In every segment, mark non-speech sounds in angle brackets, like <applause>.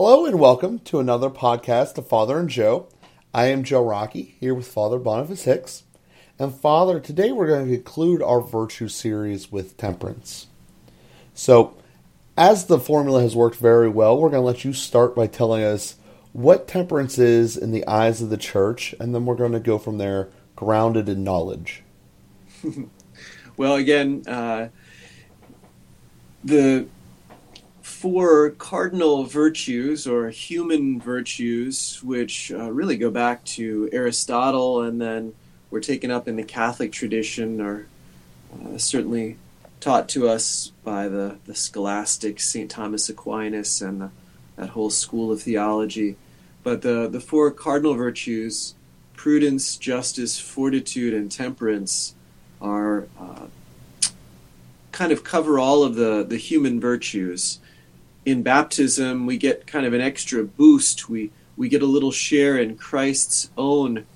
Hello and welcome to another podcast of Father and Joe. I am Joe Rockey here with Father Boniface Hicks. And Father, today we're going to conclude our virtue series with temperance. So, as the formula has worked very well, we're going to let you start by telling us what temperance is in the eyes of the church, and then we're going to go from there grounded in knowledge. <laughs> well, again, uh, the four cardinal virtues or human virtues, which uh, really go back to Aristotle and then were taken up in the Catholic tradition, are uh, certainly taught to us by the, the scholastic St. Thomas Aquinas and the, that whole school of theology. But the, the four cardinal virtues, prudence, justice, fortitude, and temperance, are uh, kind of cover all of the, the human virtues in baptism we get kind of an extra boost. We we get a little share in Christ's own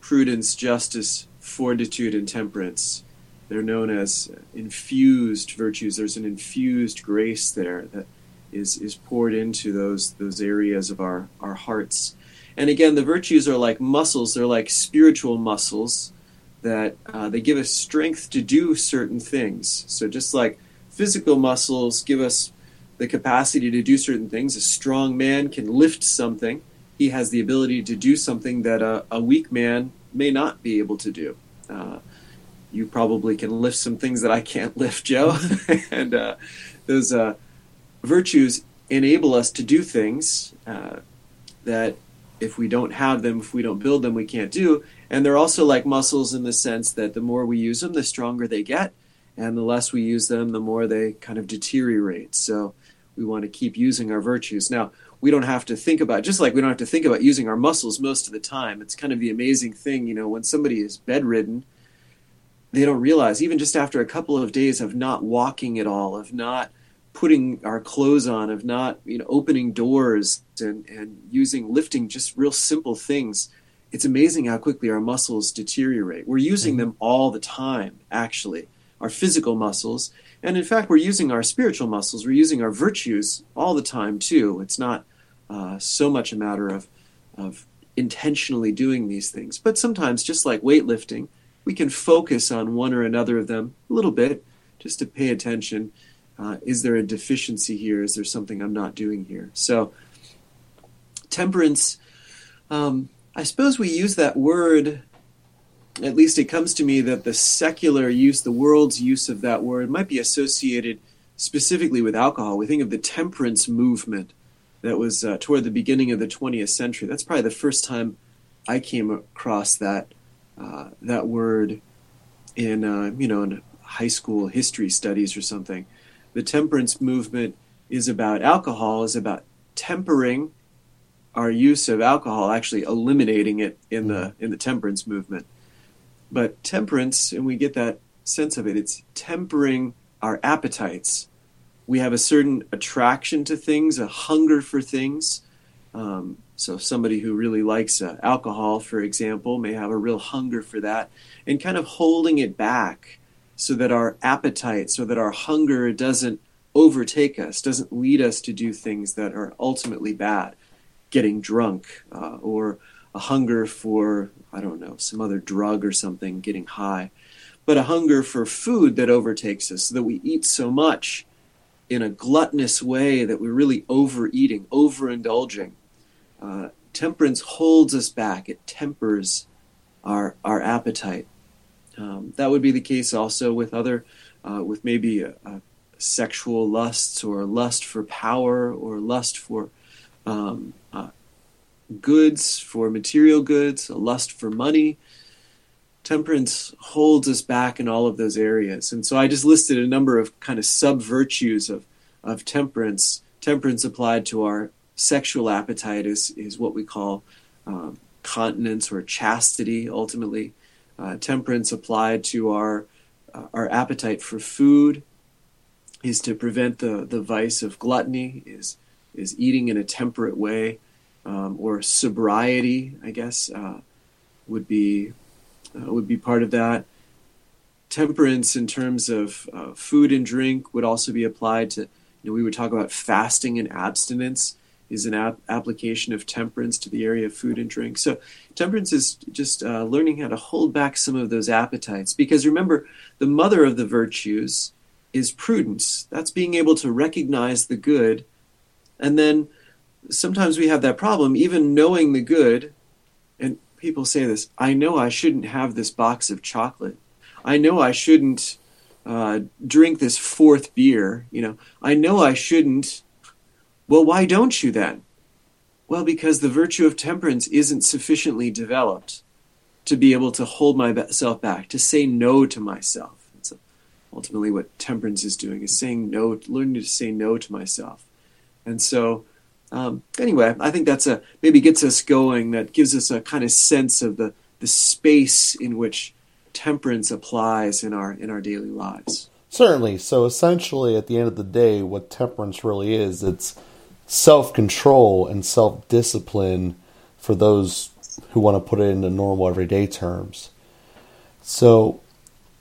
prudence, justice, fortitude, and temperance. They're known as infused virtues. There's an infused grace there that is is poured into those those areas of our our hearts. And again, the virtues are like muscles. They're like spiritual muscles that uh, they give us strength to do certain things. So just like physical muscles give us the capacity to do certain things. A strong man can lift something. He has the ability to do something that a, a weak man may not be able to do. Uh, you probably can lift some things that I can't lift, Joe. <laughs> and uh, those uh, virtues enable us to do things uh, that if we don't have them, if we don't build them, we can't do. And they're also like muscles in the sense that the more we use them, the stronger they get. And the less we use them, the more they kind of deteriorate. So we want to keep using our virtues. Now, we don't have to think about just like we don't have to think about using our muscles most of the time. It's kind of the amazing thing, you know, when somebody is bedridden, they don't realize even just after a couple of days of not walking at all, of not putting our clothes on, of not, you know, opening doors and and using lifting just real simple things. It's amazing how quickly our muscles deteriorate. We're using mm-hmm. them all the time, actually. Our physical muscles and in fact, we're using our spiritual muscles, we're using our virtues all the time too. It's not uh, so much a matter of, of intentionally doing these things. But sometimes, just like weightlifting, we can focus on one or another of them a little bit just to pay attention. Uh, is there a deficiency here? Is there something I'm not doing here? So, temperance, um, I suppose we use that word at least it comes to me that the secular use, the world's use of that word, might be associated specifically with alcohol. We think of the temperance movement that was uh, toward the beginning of the 20th century. That's probably the first time I came across that uh, that word in uh, you know in high school history studies or something. The temperance movement is about alcohol, is about tempering our use of alcohol, actually eliminating it in the mm-hmm. in the temperance movement. But temperance, and we get that sense of it, it's tempering our appetites. We have a certain attraction to things, a hunger for things. Um, so, somebody who really likes uh, alcohol, for example, may have a real hunger for that, and kind of holding it back so that our appetite, so that our hunger doesn't overtake us, doesn't lead us to do things that are ultimately bad, getting drunk uh, or a hunger for, I don't know, some other drug or something, getting high, but a hunger for food that overtakes us, so that we eat so much in a gluttonous way that we're really overeating, overindulging. Uh, temperance holds us back, it tempers our, our appetite. Um, that would be the case also with other, uh, with maybe a, a sexual lusts or lust for power or lust for um, uh, goods, for material goods, a lust for money. Temperance holds us back in all of those areas. And so I just listed a number of kind of sub virtues of, of temperance. Temperance applied to our sexual appetite is, is what we call um, continence or chastity, ultimately. Uh, temperance applied to our, uh, our appetite for food is to prevent the, the vice of gluttony, is, is eating in a temperate way um, or sobriety, I guess, uh, would be uh, would be part of that. Temperance in terms of uh, food and drink would also be applied to. You know, we would talk about fasting and abstinence is an ap- application of temperance to the area of food and drink. So, temperance is just uh, learning how to hold back some of those appetites. Because remember, the mother of the virtues is prudence. That's being able to recognize the good. And then sometimes we have that problem, even knowing the good. And people say this I know I shouldn't have this box of chocolate. I know I shouldn't uh, drink this fourth beer. You know, I know I shouldn't well, why don't you then? Well, because the virtue of temperance isn't sufficiently developed to be able to hold myself back, to say no to myself. That's ultimately what temperance is doing, is saying no, learning to say no to myself. And so, um, anyway, I think that's a maybe gets us going. That gives us a kind of sense of the the space in which temperance applies in our in our daily lives. Certainly. So essentially, at the end of the day, what temperance really is, it's self control and self discipline for those who want to put it into normal everyday terms. So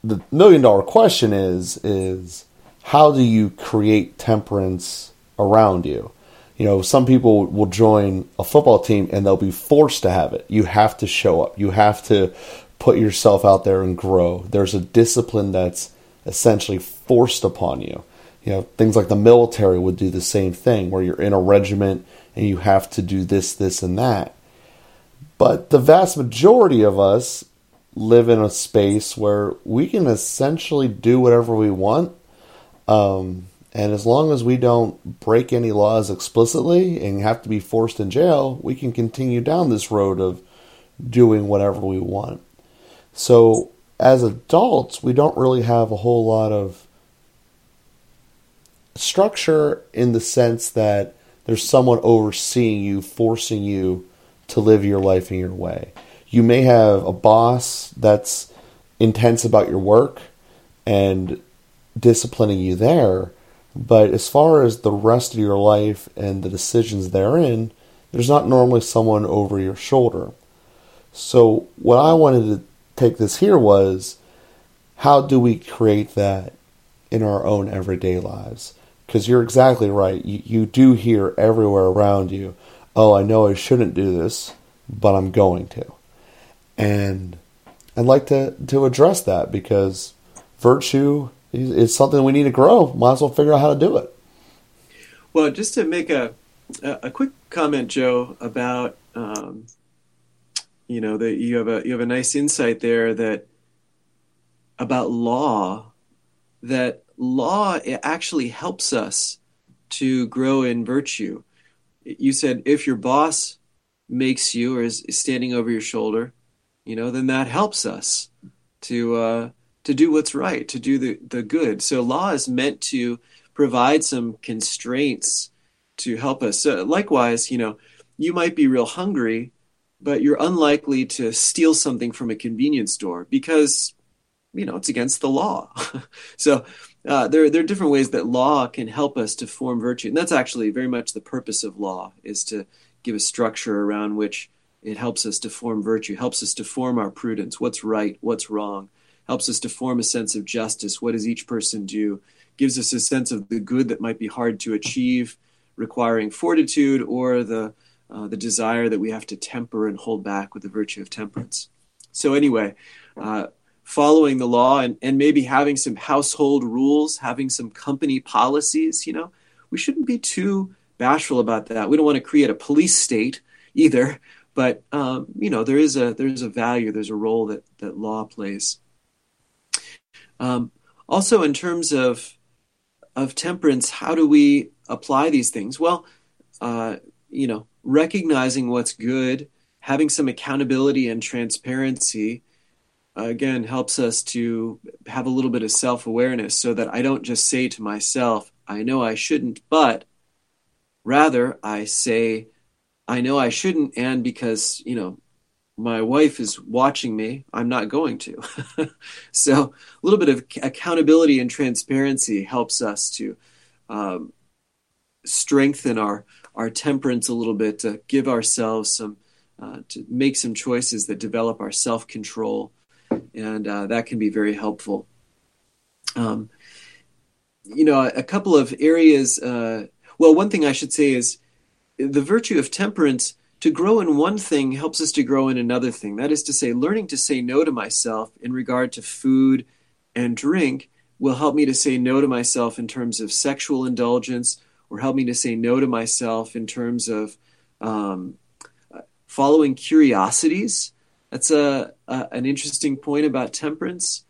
the million dollar question is is how do you create temperance around you? You know, some people will join a football team and they'll be forced to have it. You have to show up. You have to put yourself out there and grow. There's a discipline that's essentially forced upon you. You know, things like the military would do the same thing, where you're in a regiment and you have to do this, this, and that. But the vast majority of us live in a space where we can essentially do whatever we want. Um, and as long as we don't break any laws explicitly and have to be forced in jail, we can continue down this road of doing whatever we want. So, as adults, we don't really have a whole lot of structure in the sense that there's someone overseeing you, forcing you to live your life in your way. You may have a boss that's intense about your work and disciplining you there, but as far as the rest of your life and the decisions therein, there's not normally someone over your shoulder. So, what I wanted to take this here was how do we create that in our own everyday lives? because you're exactly right. You, you do hear everywhere around you, oh, I know I shouldn't do this, but I'm going to. And I'd like to, to address that because virtue is something we need to grow. Might as well figure out how to do it. Well, just to make a, a quick comment, Joe, about um, you know that you have a you have a nice insight there that about law that law actually helps us to grow in virtue. You said if your boss makes you or is standing over your shoulder, you know, then that helps us to uh, to do what's right, to do the, the good. So law is meant to provide some constraints to help us. So likewise, you know, you might be real hungry, but you're unlikely to steal something from a convenience store because you know it's against the law. <laughs> so uh, there, there are different ways that law can help us to form virtue. And that's actually very much the purpose of law, is to give a structure around which it helps us to form virtue, helps us to form our prudence, what's right, what's wrong, helps us to form a sense of justice, what does each person do, gives us a sense of the good that might be hard to achieve, requiring fortitude, or the, uh, the desire that we have to temper and hold back with the virtue of temperance. So, anyway, uh, following the law and, and maybe having some household rules, having some company policies, you know, we shouldn't be too bashful about that. We don't want to create a police state either, but um, you know, there is a there's a value, there's a role that that law plays. Um, also, in terms of of temperance, how do we apply these things? Well, uh, you know, recognizing what's good, having some accountability and transparency, again helps us to have a little bit of self awareness so that I don't just say to myself, I know I shouldn't, but rather I say, I know I shouldn't, and because, you know, my wife is watching me, I'm not going to. <laughs> so a little bit of accountability and transparency helps us to um, strengthen our, our temperance a little bit, to give ourselves some, uh, to make some choices that develop our self control and uh, that can be very helpful. Um, you know, a, couple of areas. Uh, well, one thing I should say is the virtue of temperance to grow in one thing helps us to grow in another thing. That is to say, learning to say no to myself in regard to food and drink will help me to say no to myself in terms of sexual indulgence or help me to say no to myself in terms of um, following curiosities. That's a, a, an interesting point about temperance.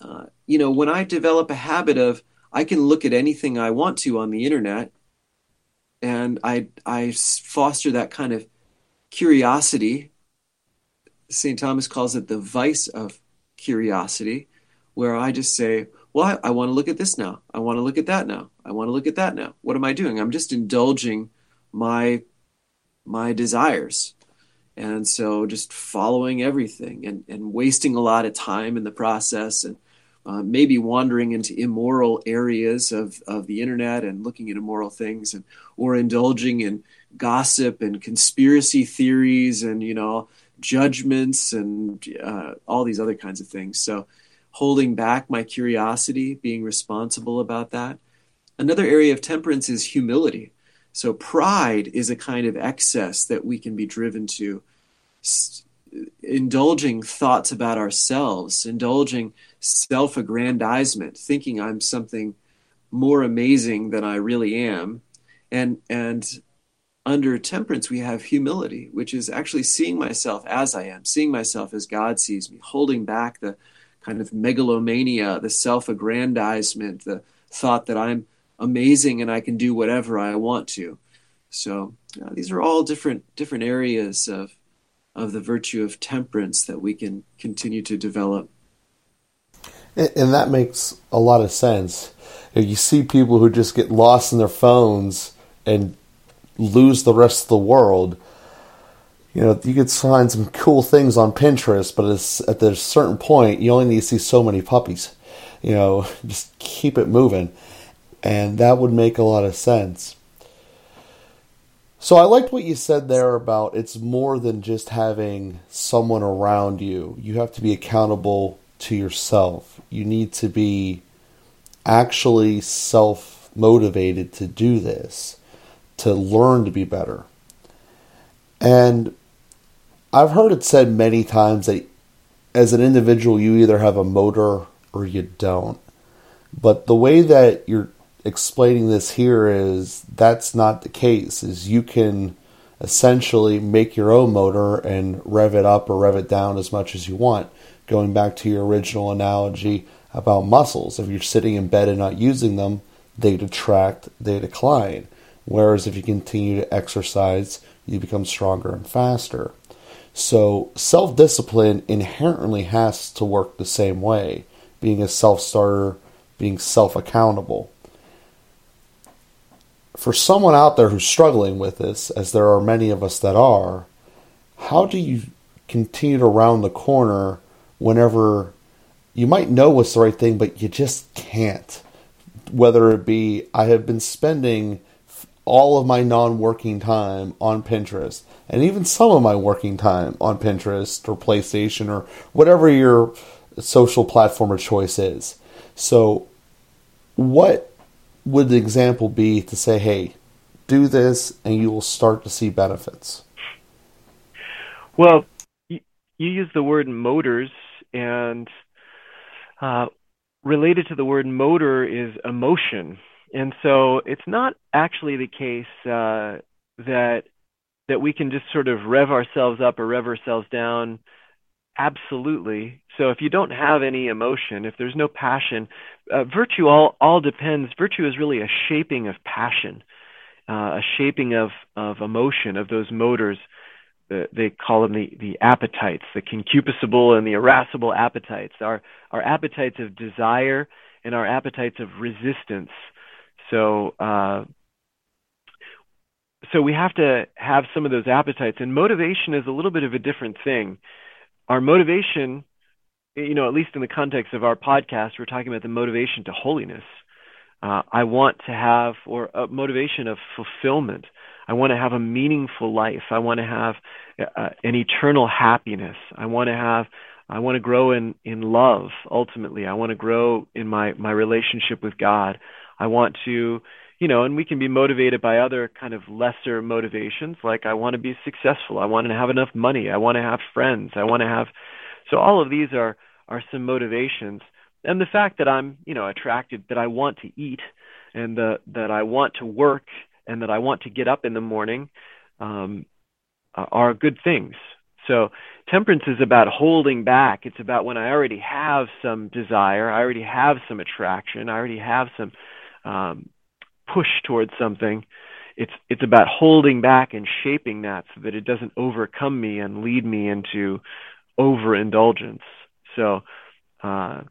Uh, you know, when I develop a habit of I can look at anything I want to on the internet, and I I foster that kind of curiosity. St. Thomas calls it the vice of curiosity, where I just say, Well, I, I want to look at this now. I want to look at that now. I want to look at that now. What am I doing? I'm just indulging my my desires. And so just following everything and, and wasting a lot of time in the process and uh, maybe wandering into immoral areas of, of the internet and looking at immoral things and or indulging in gossip and conspiracy theories and you know judgments and uh, all these other kinds of things. So holding back my curiosity being responsible about that. Another area of temperance is humility. So pride is a kind of excess that we can be driven to. Indulging thoughts about ourselves, indulging self aggrandizement, thinking I'm something more amazing than I really am. And, and under temperance, we have humility, which is actually seeing myself as I am, seeing myself as God sees me, holding back the kind of megalomania, the self aggrandizement, the thought that I'm amazing and I can do whatever I want to. So uh, these are all different different areas of of the virtue of temperance that we can continue to develop. And that makes a lot of sense. You see people who just get lost in their phones and lose the rest of the world. You know, you could find some cool things on Pinterest, but it's at a certain point, you only need to see so many puppies. You know, <laughs> just keep it moving. And that would make a lot of sense. So I liked what you said there about it's more than just having someone around you. You have to be accountable to yourself. You need to be actually self motivated to do this, to learn to be better. And I've heard it said many times that as an individual, you either have a motor or you don't. But the way that you're explaining this here is that's not the case is you can essentially make your own motor and rev it up or rev it down as much as you want going back to your original analogy about muscles if you're sitting in bed and not using them they detract they decline whereas if you continue to exercise you become stronger and faster so self-discipline inherently has to work the same way being a self-starter being self-accountable for someone out there who's struggling with this, as there are many of us that are, how do you continue to round the corner whenever you might know what's the right thing, but you just can't? Whether it be, I have been spending all of my non working time on Pinterest, and even some of my working time on Pinterest or PlayStation or whatever your social platform of choice is. So, what would the example be to say, hey, do this and you will start to see benefits? Well, you, you use the word motors, and uh, related to the word motor is emotion. And so it's not actually the case uh, that that we can just sort of rev ourselves up or rev ourselves down. Absolutely. So if you don't have any emotion if there's no passion uh, virtue all all depends. Virtue is really a shaping of passion uh, a shaping of of emotion of those motors. Uh, they call them the the appetites the concupiscible and the irascible appetites. Our our appetites of desire and our appetites of resistance so uh, so we have to have some of those appetites and motivation is a little bit of a different thing our motivation, you know, at least in the context of our podcast, we're talking about the motivation to holiness. Uh, I want to have, or a motivation of fulfillment. I want to have a meaningful life. I want to have uh, an eternal happiness. I want to have, I want to grow in, in love ultimately. I want to grow in my, my relationship with God. I want to, you know, and we can be motivated by other kind of lesser motivations, like I want to be successful, I want to have enough money, I want to have friends, I want to have. So all of these are are some motivations, and the fact that I'm, you know, attracted, that I want to eat, and the, that I want to work, and that I want to get up in the morning, um, are good things. So temperance is about holding back. It's about when I already have some desire, I already have some attraction, I already have some um, push towards something. It's it's about holding back and shaping that so that it doesn't overcome me and lead me into overindulgence. So, uh,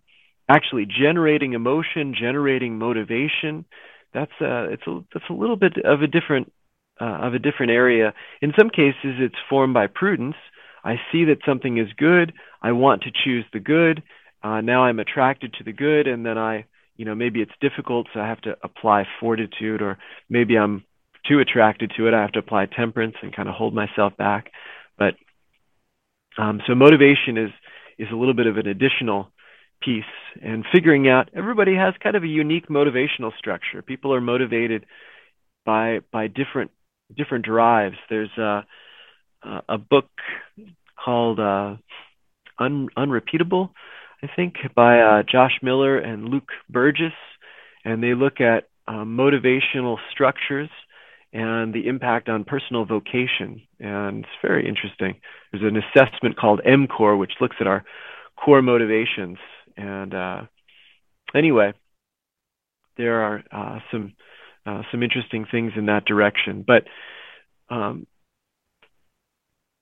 actually generating emotion, generating motivation, that's a it's a that's a little bit of a different uh, of a different area. In some cases, it's formed by prudence. I see that something is good. I want to choose the good. Uh, now I'm attracted to the good, and then I you know maybe it's difficult so i have to apply fortitude or maybe i'm too attracted to it. I have to apply temperance and kind of hold myself back. But um, so motivation is is a little bit of an additional piece. And figuring out everybody has kind of a unique motivational structure. People are motivated by by different different drives. There's a a book called uh, Un, unrepeatable I think, by uh, Josh Miller and Luke Burgis, and they look at uh, motivational structures and the impact on personal vocation. And it's very interesting. There's an assessment called MCORE, which looks at our core motivations. And uh, anyway, there are uh, some uh, some interesting things in that direction. But um,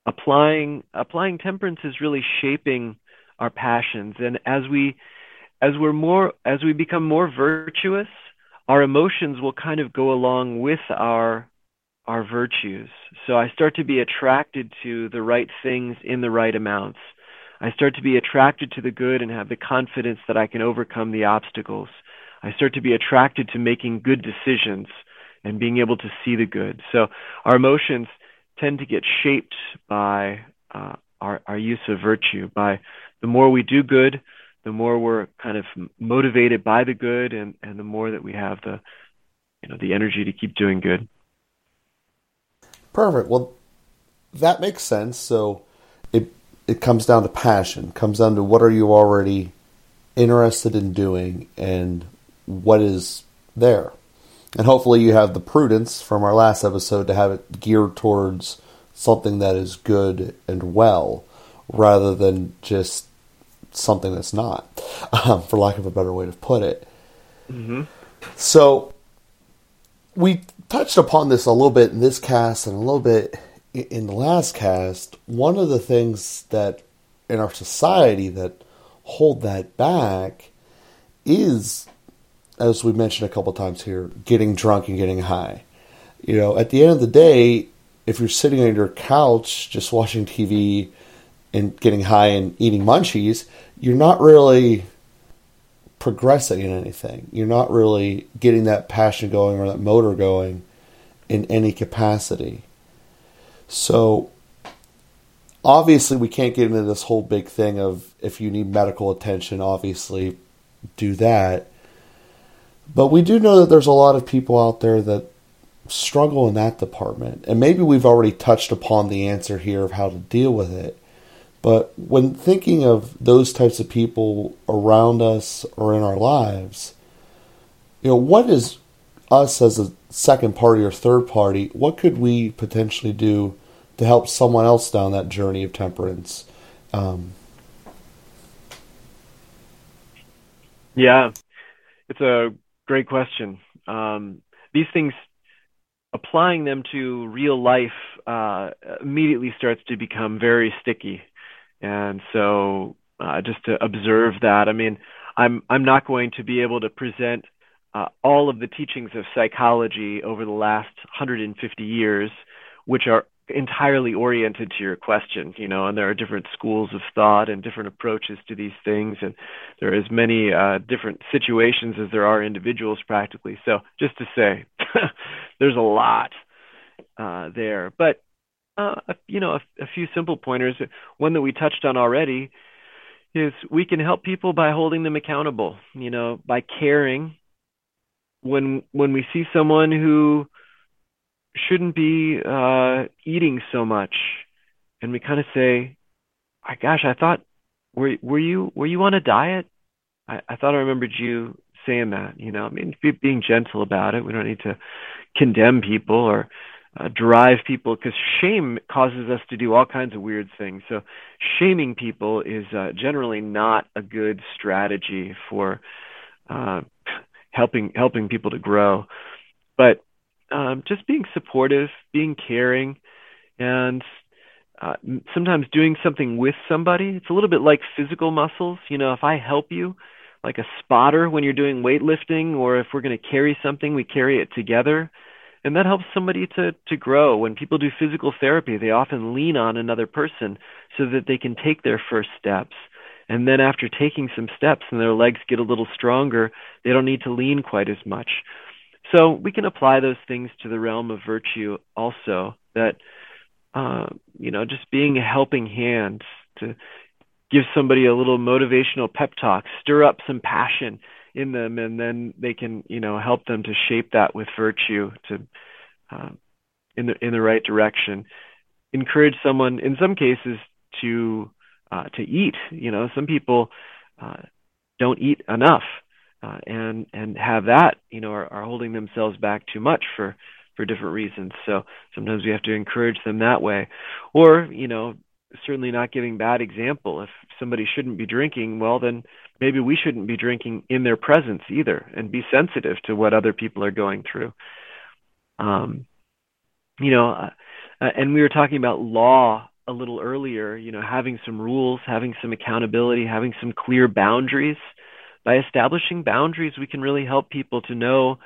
applying applying temperance is really shaping our passions. And as we as we're more as we become more virtuous our emotions will kind of go along with our our virtues. So i start to be attracted to the right things in the right amounts. I start to be attracted to the good and have the confidence that i can overcome the obstacles. I start to be attracted to making good decisions and being able to see the good. So our emotions tend to get shaped by uh, our, our use of virtue by the more we do good, the more we're kind of motivated by the good, and and the more that we have the you know the energy to keep doing good. Perfect. Well, that makes sense. So it it comes down to passion. Comes down to what are you already interested in doing, and what is there. And hopefully, you have the prudence from our last episode to have it geared towards something that is good and well, rather than just something that's not, <laughs> um, for lack of a better way to put it. Mm-hmm. So we touched upon this a little bit in this cast and a little bit in the last cast. One of the things that in our society that hold that back is, as we mentioned a couple times here, getting drunk and getting high. You know, at the end of the day, if you're sitting on your couch just watching TV and getting high and eating munchies, you're not really progressing in anything. You're not really getting that passion going or that motor going in any capacity. So obviously we can't get into this whole big thing of if you need medical attention, obviously do that. But we do know that there's a lot of people out there that struggle in that department. And maybe we've already touched upon the answer here of how to deal with it. But when thinking of those types of people around us or in our lives, you know, what is us as a second party or third party, what could we potentially do to help someone else down that journey of temperance? Um, yeah, it's a great question. Um, these things, applying them to real life, uh, immediately starts to become very sticky and so uh, just to observe that, I mean, I'm I'm not going to be able to present uh, all of the teachings of psychology over the last 150 years, which are entirely oriented to your question, you know, and there are different schools of thought and different approaches to these things, and there are as many uh, different situations as there are individuals practically. So just to say, <laughs> there's a lot uh, there, but uh, you know, a, a few simple pointers. One that we touched on already is we can help people by holding them accountable. You know, by caring when when we see someone who shouldn't be uh, eating so much, and we kind of say, "My gosh, I thought were were you were you on a diet? I, I thought I remembered you saying that. You know, I mean, be, being gentle about it. We don't need to condemn people or uh, drive people because shame causes us to do all kinds of weird things. So, shaming people is uh, generally not a good strategy for uh, helping helping people to grow. But um, just being supportive, being caring, and uh, sometimes doing something with somebody. It's a little bit like physical muscles. You know, if I help you, like a spotter when you're doing weightlifting, or if we're going to carry something, we carry it together. And that helps somebody to, to grow. When people do physical therapy, they often lean on another person so that they can take their first steps. And then after taking some steps and their legs get a little stronger, they don't need to lean quite as much. So we can apply those things to the realm of virtue also. That uh, you know, just being a helping hand to give somebody a little motivational pep talk, stir up some passion in them, and then they can you know help them to shape that with virtue to uh, in the in the right direction. Encourage someone in some cases to uh, to eat. You know, some people uh, don't eat enough uh, and and have that you know are, are holding themselves back too much for for different reasons. So sometimes we have to encourage them that way, or you know certainly not giving bad example. If somebody shouldn't be drinking, well then maybe we shouldn't be drinking in their presence either, and be sensitive to what other people are going through. Um, you know, uh, and we were talking about law a little earlier. You know, having some rules, having some accountability, having some clear boundaries by establishing boundaries, we can really help people to know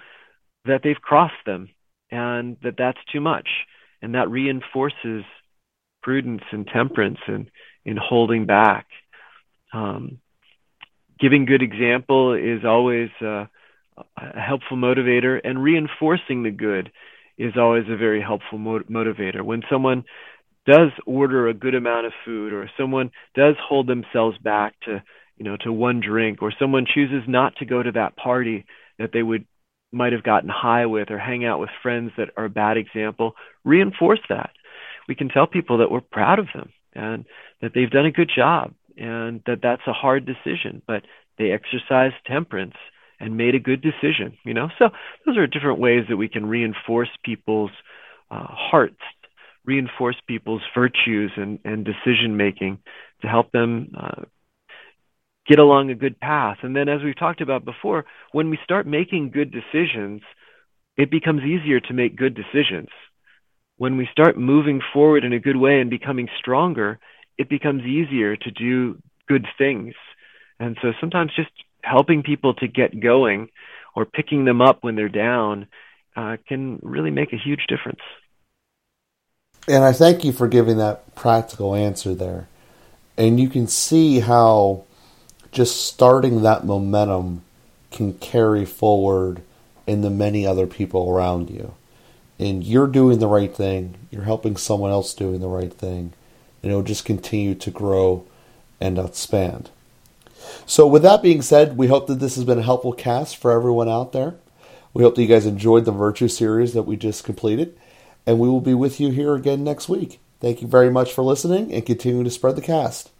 that they've crossed them and that that's too much. And that reinforces prudence and temperance and in holding back. Um, giving good example is always uh, a helpful motivator, and reinforcing the good is always a very helpful mot- motivator. When someone does order a good amount of food, or someone does hold themselves back to you know, to one drink, or someone chooses not to go to that party that they would might have gotten high with or hang out with friends that are a bad example, reinforce that. We can tell people that we're proud of them and that they've done a good job and that that's a hard decision, but they exercised temperance and made a good decision, you know? So those are different ways that we can reinforce people's uh, hearts, reinforce people's virtues and, and decision making to help them uh, get along a good path. And then, as we've talked about before, when we start making good decisions, it becomes easier to make good decisions. When we start moving forward in a good way and becoming stronger, it becomes easier to do good things. And so sometimes just helping people to get going or picking them up when they're down uh, can really make a huge difference. And I thank you for giving that practical answer there. And you can see how just starting that momentum can carry forward in the many other people around you. And you're doing the right thing, you're helping someone else doing the right thing, and it'll just continue to grow and expand. So, with that being said, we hope that this has been a helpful cast for everyone out there. We hope that you guys enjoyed the Virtue series that we just completed, and we will be with you here again next week. Thank you very much for listening and continuing to spread the cast.